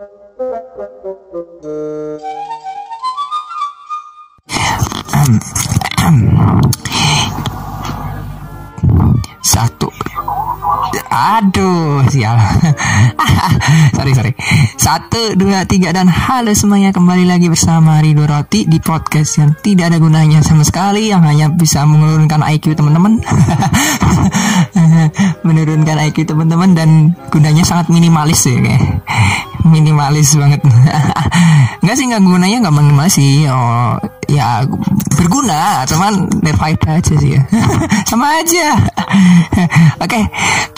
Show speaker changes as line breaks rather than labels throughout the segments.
Satu. Aduh sial. Sorry sorry. Satu dua tiga dan halo semuanya. Kembali lagi bersama Rido Roti Di podcast yang tidak ada gunanya sama sekali Yang hanya bisa menurunkan IQ teman-teman. Menurunkan IQ teman-teman Dan gunanya sangat minimalis ya Minimalis banget. Enggak sih nggak gunanya nggak minimalis sih. Oh, Ya berguna Cuman berfaedah aja sih ya. Sama aja. Oke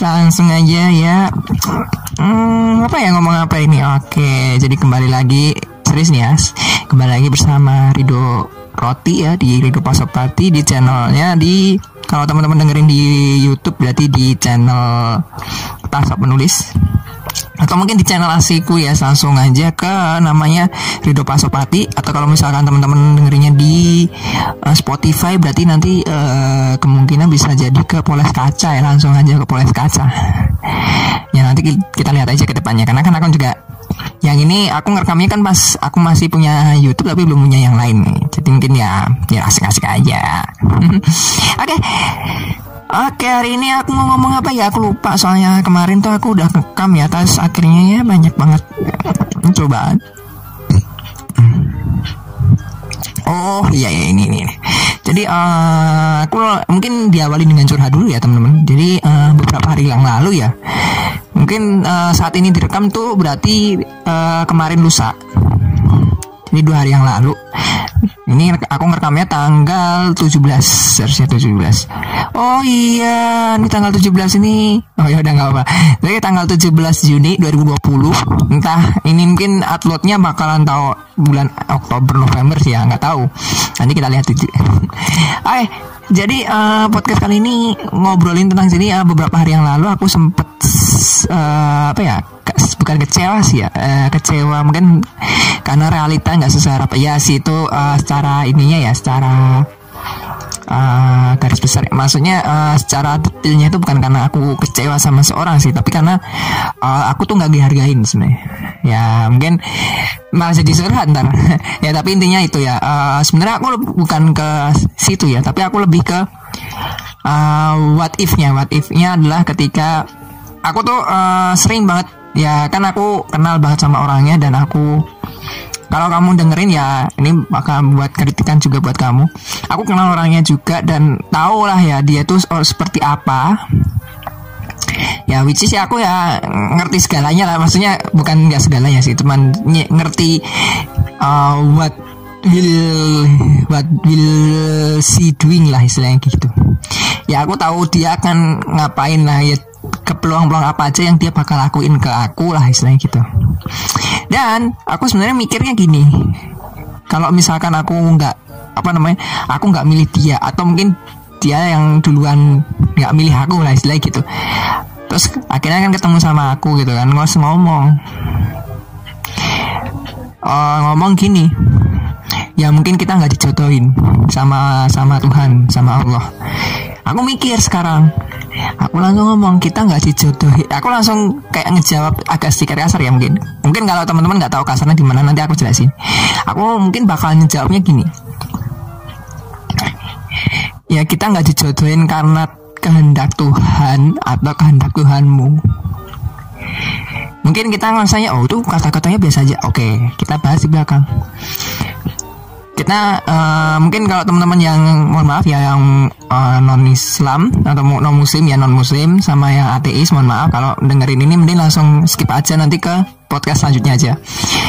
langsung aja ya. Hmm, Apa ya ngomong apa ini? Oke jadi kembali lagi. Serius nih ya Kembali lagi bersama Rido Roti ya Di Rido Pasopati Di channelnya di Kalau teman-teman dengerin di Youtube Berarti di channel Pasop Penulis atau mungkin di channel asiku ya langsung aja ke namanya Rido Pasopati. Atau kalau misalkan teman-teman dengerinnya di uh, Spotify berarti nanti uh, kemungkinan bisa jadi ke Poles Kaca ya langsung aja ke Poles Kaca. Ya nanti kita lihat aja ke depannya. Karena kan aku juga yang ini aku ngerekamnya kan pas aku masih punya YouTube tapi belum punya yang lain jadi mungkin ya ya asik-asik aja. Oke. okay. Oke hari ini aku mau ngomong apa ya aku lupa soalnya kemarin tuh aku udah rekam ya terus akhirnya ya banyak banget coba Oh iya ya ini ini. Jadi uh, aku mungkin diawali dengan curhat dulu ya teman-teman. Jadi uh, beberapa hari yang lalu ya, mungkin uh, saat ini direkam tuh berarti uh, kemarin lusa. Jadi dua hari yang lalu ini aku ngerekamnya tanggal 17 Seharusnya 17 Oh iya Ini tanggal 17 ini. Oh ya udah gak apa Jadi tanggal 17 Juni 2020 Entah ini mungkin uploadnya bakalan tahu Bulan Oktober November sih ya nggak tahu. Nanti kita lihat Oke jadi uh, podcast kali ini ngobrolin tentang sini ya beberapa hari yang lalu aku sempet uh, apa ya bukan kecewa sih ya uh, kecewa mungkin karena realita nggak sesuai apa ya sih itu uh, secara ininya ya secara uh, garis besar. Maksudnya uh, secara detailnya itu bukan karena aku kecewa sama seorang sih tapi karena uh, aku tuh nggak dihargain sebenarnya. Ya mungkin malah jadi curhat ntar. Ya tapi intinya itu ya uh, sebenarnya aku bukan ke situ ya tapi aku lebih ke uh, what if-nya. What if-nya adalah ketika aku tuh uh, sering banget ya kan aku kenal banget sama orangnya dan aku kalau kamu dengerin ya ini bakal buat kritikan juga buat kamu. Aku kenal orangnya juga dan tahu lah ya dia tuh seperti apa. Ya which is ya aku ya ngerti segalanya lah. Maksudnya bukan nggak segalanya sih cuman ngerti uh, what will what will she doing lah istilahnya gitu. Ya aku tahu dia akan ngapain lah ya ke peluang-peluang apa aja yang dia bakal lakuin ke aku lah istilahnya gitu. Dan aku sebenarnya mikirnya gini. Kalau misalkan aku nggak apa namanya aku nggak milih dia atau mungkin dia yang duluan nggak milih aku lah istilahnya gitu. Terus akhirnya kan ketemu sama aku gitu kan ngos ngomong. Uh, ngomong gini ya mungkin kita nggak dijodohin sama sama Tuhan sama Allah. Aku mikir sekarang aku langsung ngomong kita nggak dijodohin aku langsung kayak ngejawab agak sedikit kasar ya mungkin. Mungkin kalau teman-teman nggak tahu kasarnya di mana nanti aku jelasin. Aku mungkin bakal ngejawabnya gini. Ya kita nggak dijodohin karena kehendak Tuhan atau kehendak Tuhanmu. Mungkin kita ngerasanya oh itu kata-katanya biasa aja. Oke kita bahas di belakang kita uh, mungkin kalau teman-teman yang mohon maaf ya yang uh, non Islam atau non Muslim ya non Muslim sama yang ateis mohon maaf kalau dengerin ini mending langsung skip aja nanti ke podcast selanjutnya aja.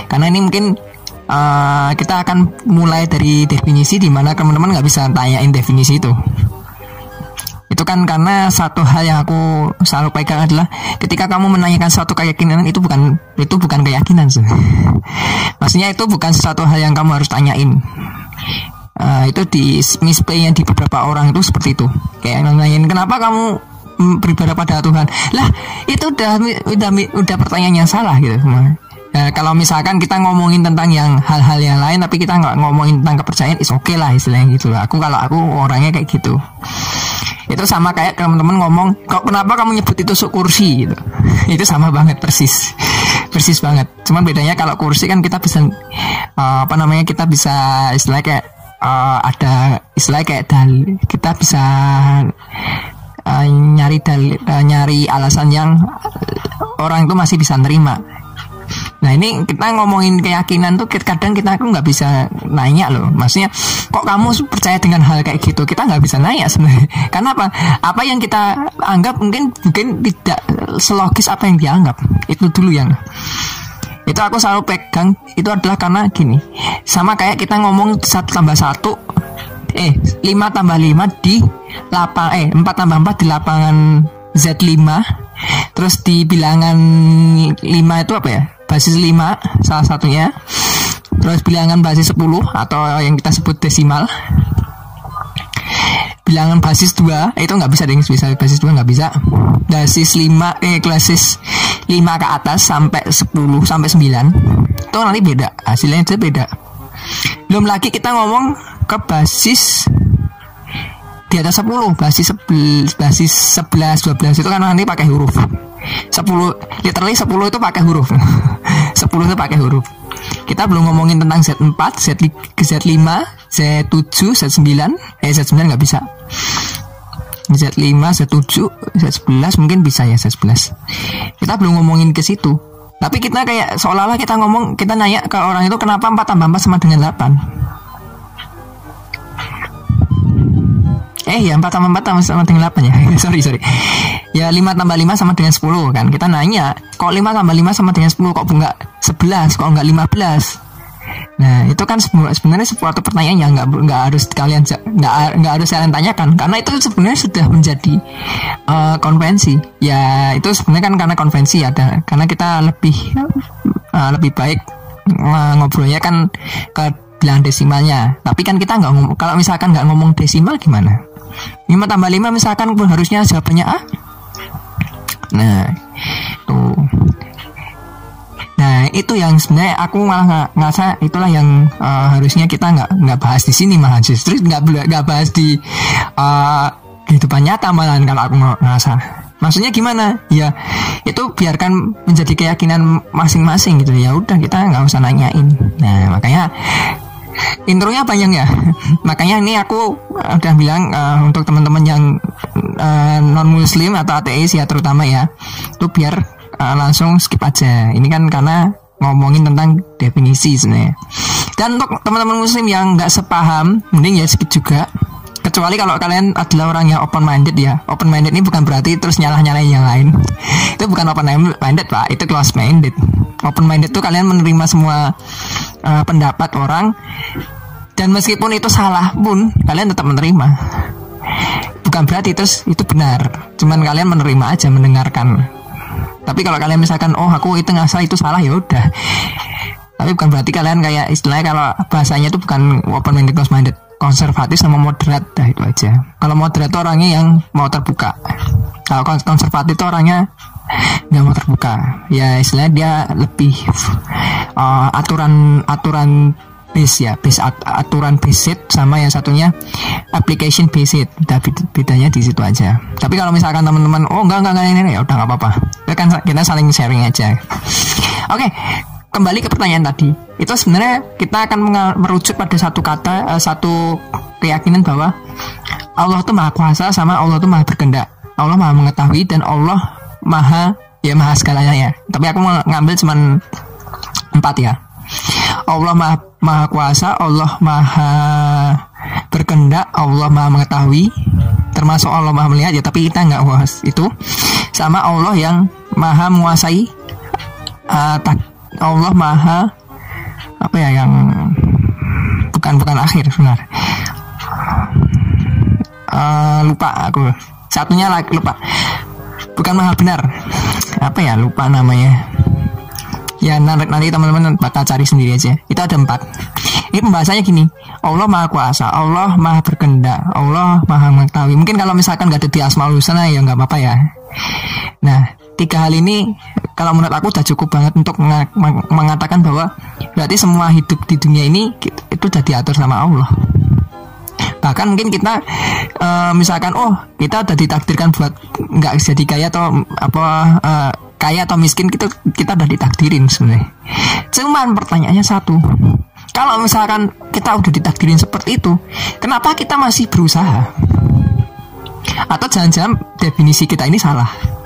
Karena ini mungkin uh, kita akan mulai dari definisi di mana teman-teman nggak bisa tanyain definisi itu itu kan karena satu hal yang aku selalu pegang adalah ketika kamu menanyakan suatu keyakinan itu bukan itu bukan keyakinan sih. Maksudnya itu bukan sesuatu hal yang kamu harus tanyain. Uh, itu di misplaynya di beberapa orang itu seperti itu. Kayak nanyain kenapa kamu beribadah pada Tuhan. Lah, itu udah udah udah pertanyaan yang salah gitu. Nah, kalau misalkan kita ngomongin tentang yang hal-hal yang lain tapi kita nggak ngomongin tentang kepercayaan, is oke okay lah istilahnya gitu. Aku kalau aku orangnya kayak gitu itu sama kayak teman-teman ngomong kok kenapa kamu nyebut itu kursi? gitu. Itu sama banget persis. Persis banget. Cuman bedanya kalau kursi kan kita bisa uh, apa namanya kita bisa istilah kayak uh, ada istilah kayak dal kita bisa uh, nyari dal uh, nyari alasan yang orang itu masih bisa nerima Nah ini kita ngomongin keyakinan tuh kadang kita aku nggak bisa nanya loh. Maksudnya kok kamu percaya dengan hal kayak gitu? Kita nggak bisa nanya sebenarnya. Karena apa? Apa yang kita anggap mungkin mungkin tidak selogis apa yang dianggap. Itu dulu yang itu aku selalu pegang itu adalah karena gini sama kayak kita ngomong satu tambah satu eh 5 tambah 5 di lapang eh 4 tambah 4 di lapangan Z5 terus di bilangan 5 itu apa ya basis 5 salah satunya. Terus bilangan basis 10 atau yang kita sebut desimal. Bilangan basis 2 itu nggak bisa deh bisa basis 2 nggak bisa. Basis 5 eh basis 5 ke atas sampai 10 sampai 9 itu nanti beda hasilnya itu beda. Belum lagi kita ngomong ke basis di atas 10 basis 11 basis 11 12 itu kan nanti pakai huruf. 10 literally 10 itu pakai huruf. 10 itu pakai huruf. Kita belum ngomongin tentang Z4 Z, Z5 Z7 Z9 eh Z9 nggak bisa. Z5 Z7 Z11 mungkin bisa ya Z11 kita belum ngomongin ke situ. Tapi kita kayak seolah-olah kita ngomong kita nanya ke orang itu kenapa 4 tambah 4 sama dengan 8 Eh ya 4 tambah 4 sama dengan 8 ya. Sorry sorry. Ya 5 tambah 5 sama dengan 10 kan? Kita nanya Kok 5 tambah 5 sama dengan 10 Kok enggak 11 Kok enggak 15 Nah itu kan sebenarnya suatu pertanyaan yang nggak nggak harus kalian nggak nggak harus kalian tanyakan. Karena itu sebenarnya sudah menjadi uh, konvensi. Ya itu sebenarnya kan karena konvensi ada. Karena kita lebih uh, lebih baik uh, ngobrolnya kan ke bilang desimalnya. Tapi kan kita nggak ngomong kalau misalkan nggak ngomong desimal gimana 5 tambah 5 misalkan pun harusnya jawabannya A nah tuh Nah itu yang sebenarnya aku malah nggak ngerasa itulah yang uh, harusnya kita nggak nggak bahas di sini malah justru nggak nggak bahas di uh, kehidupan nyata malah kalau aku ngerasa. Maksudnya gimana? Ya itu biarkan menjadi keyakinan masing-masing gitu ya. Udah kita nggak usah nanyain. Nah makanya intronya panjang ya. makanya ini aku udah bilang uh, untuk teman-teman yang uh, non muslim atau ateis ya terutama ya. Itu biar uh, langsung skip aja. Ini kan karena ngomongin tentang definisi sebenarnya. Dan untuk teman-teman muslim yang nggak sepaham, mending ya skip juga. Kecuali kalau kalian adalah orang yang open minded ya. Open minded ini bukan berarti terus nyalah-nyalain yang lain. itu bukan open minded pak, itu close minded. Open minded itu kalian menerima semua uh, pendapat orang dan meskipun itu salah pun kalian tetap menerima. Bukan berarti terus itu benar. Cuman kalian menerima aja, mendengarkan tapi kalau kalian misalkan oh aku itu nggak salah itu salah ya udah tapi bukan berarti kalian kayak istilahnya kalau bahasanya itu bukan open minded close minded konservatif sama moderat dah itu aja. Kalau moderat itu orangnya yang mau terbuka. Kalau konservatif itu orangnya nggak mau terbuka. Ya istilahnya dia lebih uh, aturan aturan base ya base at aturan basic sama yang satunya application basic tapi bedanya di situ aja. Tapi kalau misalkan teman-teman oh enggak enggak enggak ini ya udah nggak apa-apa. Kan kita saling sharing aja. Oke okay, kembali ke pertanyaan tadi. Itu sebenarnya kita akan merujuk pada satu kata uh, satu keyakinan bahwa Allah itu maha kuasa sama Allah itu maha berkehendak. Allah maha mengetahui dan Allah maha ya maha segalanya ya. Tapi aku mau ngambil cuman empat ya. Allah maha, maha kuasa, Allah maha berkendak, Allah maha mengetahui, termasuk Allah maha melihat ya, tapi kita nggak puas itu. Sama Allah yang maha menguasai, uh, tak, Allah maha apa ya yang bukan bukan akhir benar. Uh, lupa aku. Satunya lagi lupa. Bukan maha benar. Apa ya lupa namanya. Ya nanti, nanti teman-teman bakal cari sendiri aja. Itu ada empat. Ini pembahasannya gini. Allah maha kuasa Allah maha berkendak Allah maha mengetahui. Mungkin kalau misalkan gak ada di asmaul husna ya nggak apa-apa ya. Nah tiga hal ini kalau menurut aku udah cukup banget untuk mengatakan bahwa berarti semua hidup di dunia ini itu udah diatur sama Allah. Bahkan mungkin kita uh, misalkan oh kita udah ditakdirkan buat nggak jadi kaya atau apa uh, kaya atau miskin kita kita udah ditakdirin sebenarnya. Cuman pertanyaannya satu kalau misalkan kita udah ditakdirin seperti itu kenapa kita masih berusaha? Atau jangan-jangan definisi kita ini salah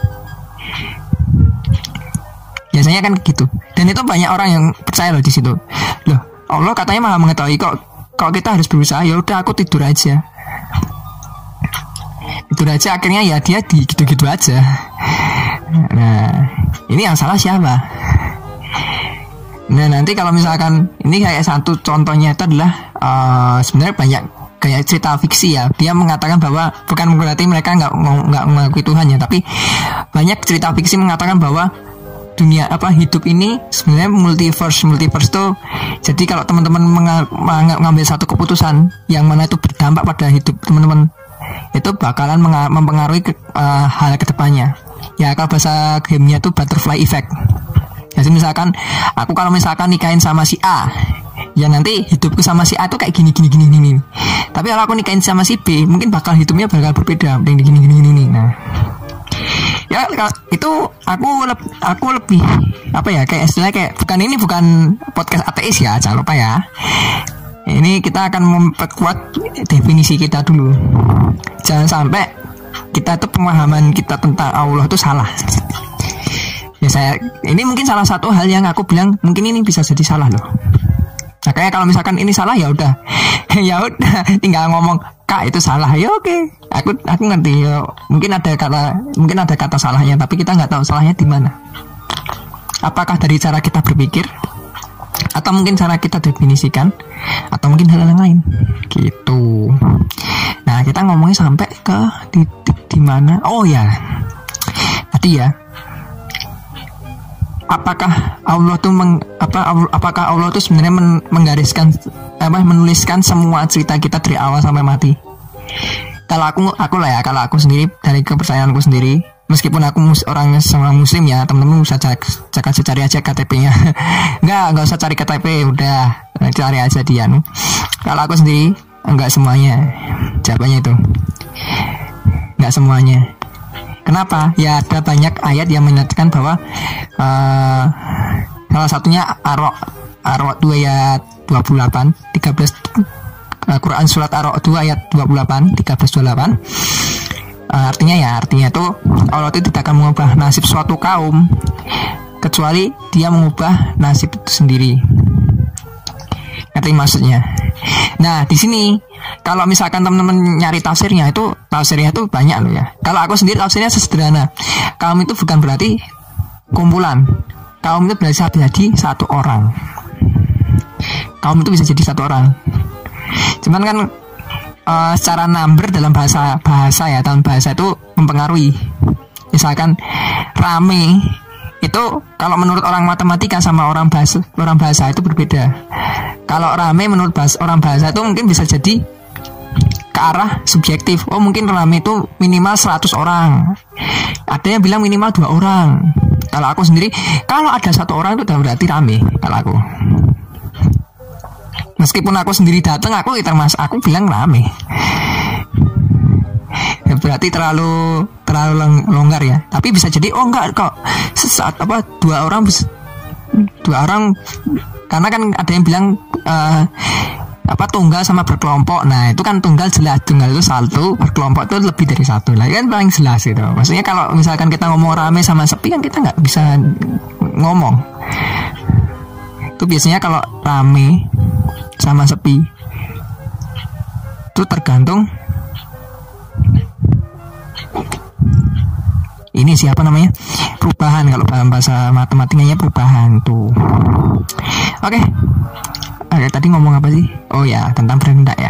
biasanya kan gitu. Dan itu banyak orang yang percaya loh di situ. Loh Allah katanya malah mengetahui kok kok kita harus berusaha ya udah aku tidur aja. Tidur aja akhirnya ya dia di gitu-gitu aja. Nah ini yang salah siapa? Nah nanti kalau misalkan ini kayak satu contohnya itu adalah uh, sebenarnya banyak kayak cerita fiksi ya. Dia mengatakan bahwa bukan berarti mereka nggak nggak mengakui Tuhan ya tapi banyak cerita fiksi mengatakan bahwa dunia apa hidup ini sebenarnya multiverse multiverse tuh jadi kalau teman-teman mengambil satu keputusan yang mana itu berdampak pada hidup teman-teman itu bakalan mempengaruhi ke, uh, hal ke depannya ya kalau bahasa gamenya tuh butterfly effect. Jadi misalkan aku kalau misalkan nikahin sama si A ya nanti hidupku sama si A tuh kayak gini gini gini gini tapi kalau aku nikahin sama si B mungkin bakal hidupnya bakal berbeda gini gini gini gini nah ya itu aku aku lebih apa ya kayak istilah kayak bukan ini bukan podcast ateis ya jangan lupa ya. Ini kita akan memperkuat definisi kita dulu. Jangan sampai kita tuh pemahaman kita tentang Allah itu salah. Ya saya ini mungkin salah satu hal yang aku bilang mungkin ini bisa jadi salah loh Kayak kalau misalkan ini salah ya udah, ya udah, tinggal ngomong kak itu salah ya oke. Aku aku ngerti ya. Mungkin ada kata mungkin ada kata salahnya, tapi kita nggak tahu salahnya di mana. Apakah dari cara kita berpikir, atau mungkin cara kita definisikan, atau mungkin hal, -hal yang lain, gitu. Nah kita ngomongnya sampai ke titik di mana? Oh ya, tadi ya apakah Allah tuh meng, apa apakah Allah tuh sebenarnya men, menggariskan apa menuliskan semua cerita kita dari awal sampai mati? Kalau aku aku lah ya kalau aku sendiri dari kepercayaanku sendiri meskipun aku mus, orang sama muslim ya temen-temen bisa cek aja cari aja KTP-nya nggak nggak usah cari KTP udah cari aja dia nu kalau aku sendiri enggak semuanya jawabannya itu. Nggak semuanya Kenapa? Ya ada banyak ayat yang menyatakan bahwa uh, salah satunya Arok Arok 2 ayat 28 13 uh, Quran surat Arok 2 ayat 28 13 28 uh, artinya ya artinya itu Allah itu tidak akan mengubah nasib suatu kaum kecuali dia mengubah nasib itu sendiri ngerti maksudnya? Nah di sini kalau misalkan teman-teman nyari tafsirnya itu tafsirnya itu banyak loh ya. Kalau aku sendiri tafsirnya sederhana kaum itu bukan berarti kumpulan. Kaum itu bisa jadi satu orang. Kaum itu bisa jadi satu orang. Cuman kan uh, secara number dalam bahasa bahasa ya dalam bahasa itu mempengaruhi. Misalkan rame itu kalau menurut orang matematika sama orang bahasa orang bahasa itu berbeda. Kalau rame menurut bahasa, orang bahasa itu mungkin bisa jadi ke arah subjektif. Oh mungkin rame itu minimal 100 orang. Ada yang bilang minimal dua orang. Kalau aku sendiri, kalau ada satu orang itu udah berarti rame. Kalau aku. Meskipun aku sendiri datang, aku termas aku bilang rame ya berarti terlalu terlalu longgar ya. Tapi bisa jadi oh enggak kok. Sesaat apa dua orang dua orang karena kan ada yang bilang uh, apa tunggal sama berkelompok. Nah itu kan tunggal jelas. Tunggal itu satu berkelompok itu lebih dari satu. Lah kan paling jelas itu. Maksudnya kalau misalkan kita ngomong rame sama sepi kan kita nggak bisa ngomong. Itu biasanya kalau rame sama sepi itu tergantung ini siapa namanya perubahan kalau dalam bahasa matematikanya perubahan tuh oke okay. Oke, tadi ngomong apa sih? Oh ya, tentang berendak ya.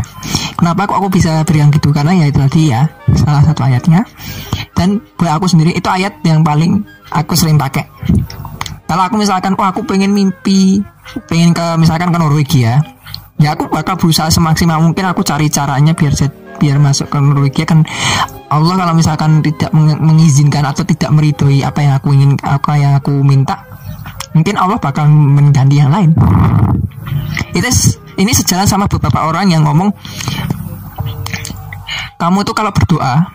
Kenapa kok aku bisa beriang gitu? Karena ya itu tadi ya, salah satu ayatnya. Dan buat aku sendiri itu ayat yang paling aku sering pakai. Kalau aku misalkan, oh aku pengen mimpi, pengen ke misalkan ke Norwegia, ya aku bakal berusaha semaksimal mungkin aku cari caranya biar biar masuk ke Norwegia kan Allah kalau misalkan tidak mengizinkan atau tidak meridhoi apa yang aku ingin apa yang aku minta mungkin Allah bakal mengganti yang lain. Itu ini sejalan sama beberapa orang yang ngomong kamu tuh kalau berdoa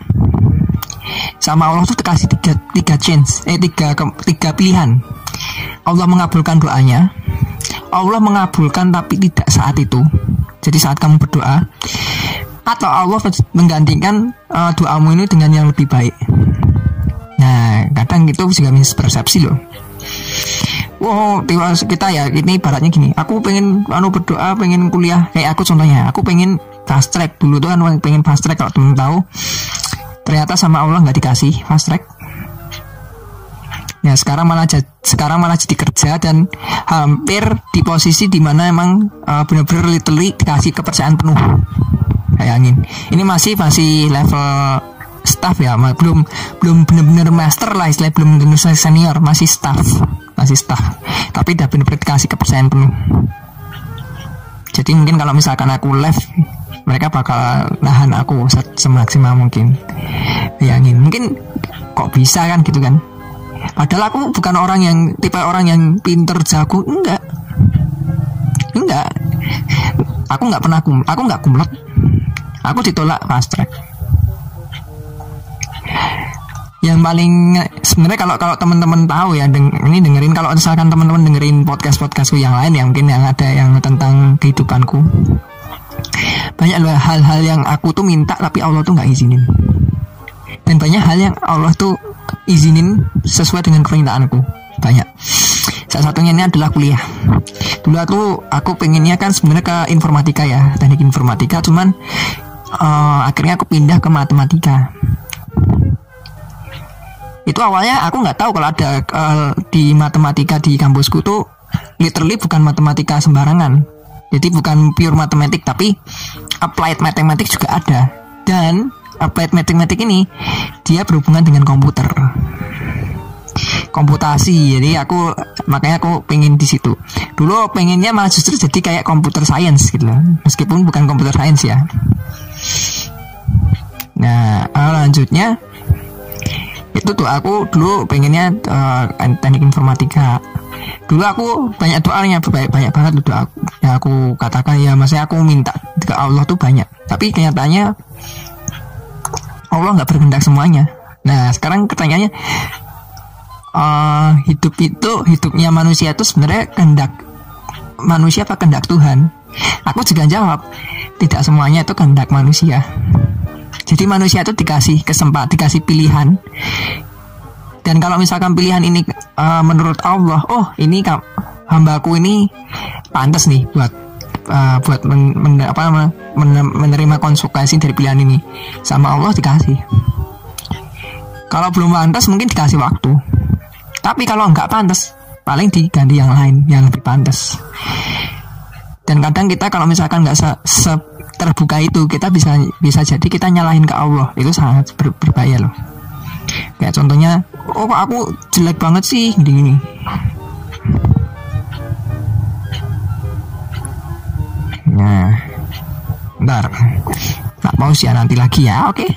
sama Allah tuh dikasih tiga tiga chance eh tiga tiga pilihan. Allah mengabulkan doanya Allah mengabulkan tapi tidak saat itu jadi saat kamu berdoa atau Allah menggantikan uh, doamu ini dengan yang lebih baik. Nah, kadang itu juga mispersepsi loh. Wow, tiba kita ya ini ibaratnya gini. Aku pengen anu berdoa, pengen kuliah kayak aku contohnya. Aku pengen fast track dulu tuh kan pengen fast track kalau temen tahu. Ternyata sama Allah nggak dikasih fast track. Ya sekarang malah sekarang malah jadi kerja dan hampir di posisi di mana emang uh, benar-benar literally dikasih kepercayaan penuh. Bayangin. Ini masih masih level staff ya belum belum benar-benar master lah istilah belum benar senior masih staff masih staff. Tapi udah benar-benar dikasih kepercayaan penuh. Jadi mungkin kalau misalkan aku left mereka bakal nahan aku semaksimal mungkin. Bayangin mungkin kok bisa kan gitu kan padahal aku bukan orang yang tipe orang yang pinter jago. Enggak. Enggak. Aku nggak pernah kum aku nggak kumlot aku ditolak fast track yang paling sebenarnya kalau kalau teman-teman tahu ya deng, ini dengerin kalau misalkan teman-teman dengerin podcast podcastku yang lain yang mungkin yang ada yang tentang kehidupanku. Banyak hal-hal yang aku tuh minta tapi Allah tuh nggak izinin. Dan banyak hal yang Allah tuh izinin sesuai dengan permintaanku. Banyak. Salah satunya ini adalah kuliah. Dulu aku aku pengennya kan sebenarnya ke informatika ya teknik informatika cuman uh, akhirnya aku pindah ke matematika. Itu awalnya aku nggak tahu kalau ada uh, di matematika di kampusku tuh literally bukan matematika sembarangan. Jadi bukan pure matematik tapi applied mathematics juga ada. Dan applied mathematics ini dia berhubungan dengan komputer. Komputasi jadi aku makanya aku pengen di situ. Dulu pengennya malah justru jadi kayak komputer science gitu loh. Meskipun bukan komputer science ya. Nah lanjutnya itu tuh aku dulu pengennya uh, teknik informatika. Dulu aku banyak doanya banyak banyak banget doa aku ya aku katakan ya maksudnya aku minta ke Allah tuh banyak. Tapi kenyataannya Allah nggak berkehendak semuanya nah sekarang pertanyaannya uh, hidup itu hidupnya manusia itu sebenarnya kehendak manusia apa kehendak Tuhan? Aku juga jawab tidak semuanya itu kehendak manusia. Jadi manusia itu dikasih kesempatan, dikasih pilihan. Dan kalau misalkan pilihan ini uh, menurut Allah, oh ini hambaku ini pantas nih buat uh, buat men, men, apa, men, menerima konsekuensi dari pilihan ini, sama Allah dikasih. Kalau belum pantas mungkin dikasih waktu. Tapi kalau nggak pantas, paling diganti yang lain yang lebih pantas. Dan kadang kita kalau misalkan nggak se, se terbuka itu, kita bisa bisa jadi kita nyalahin ke Allah. Itu sangat ber, berbahaya loh. Kayak contohnya, oh aku jelek banget sih gini-gini. Nah, Ntar Tak mau sih nanti lagi ya oke okay?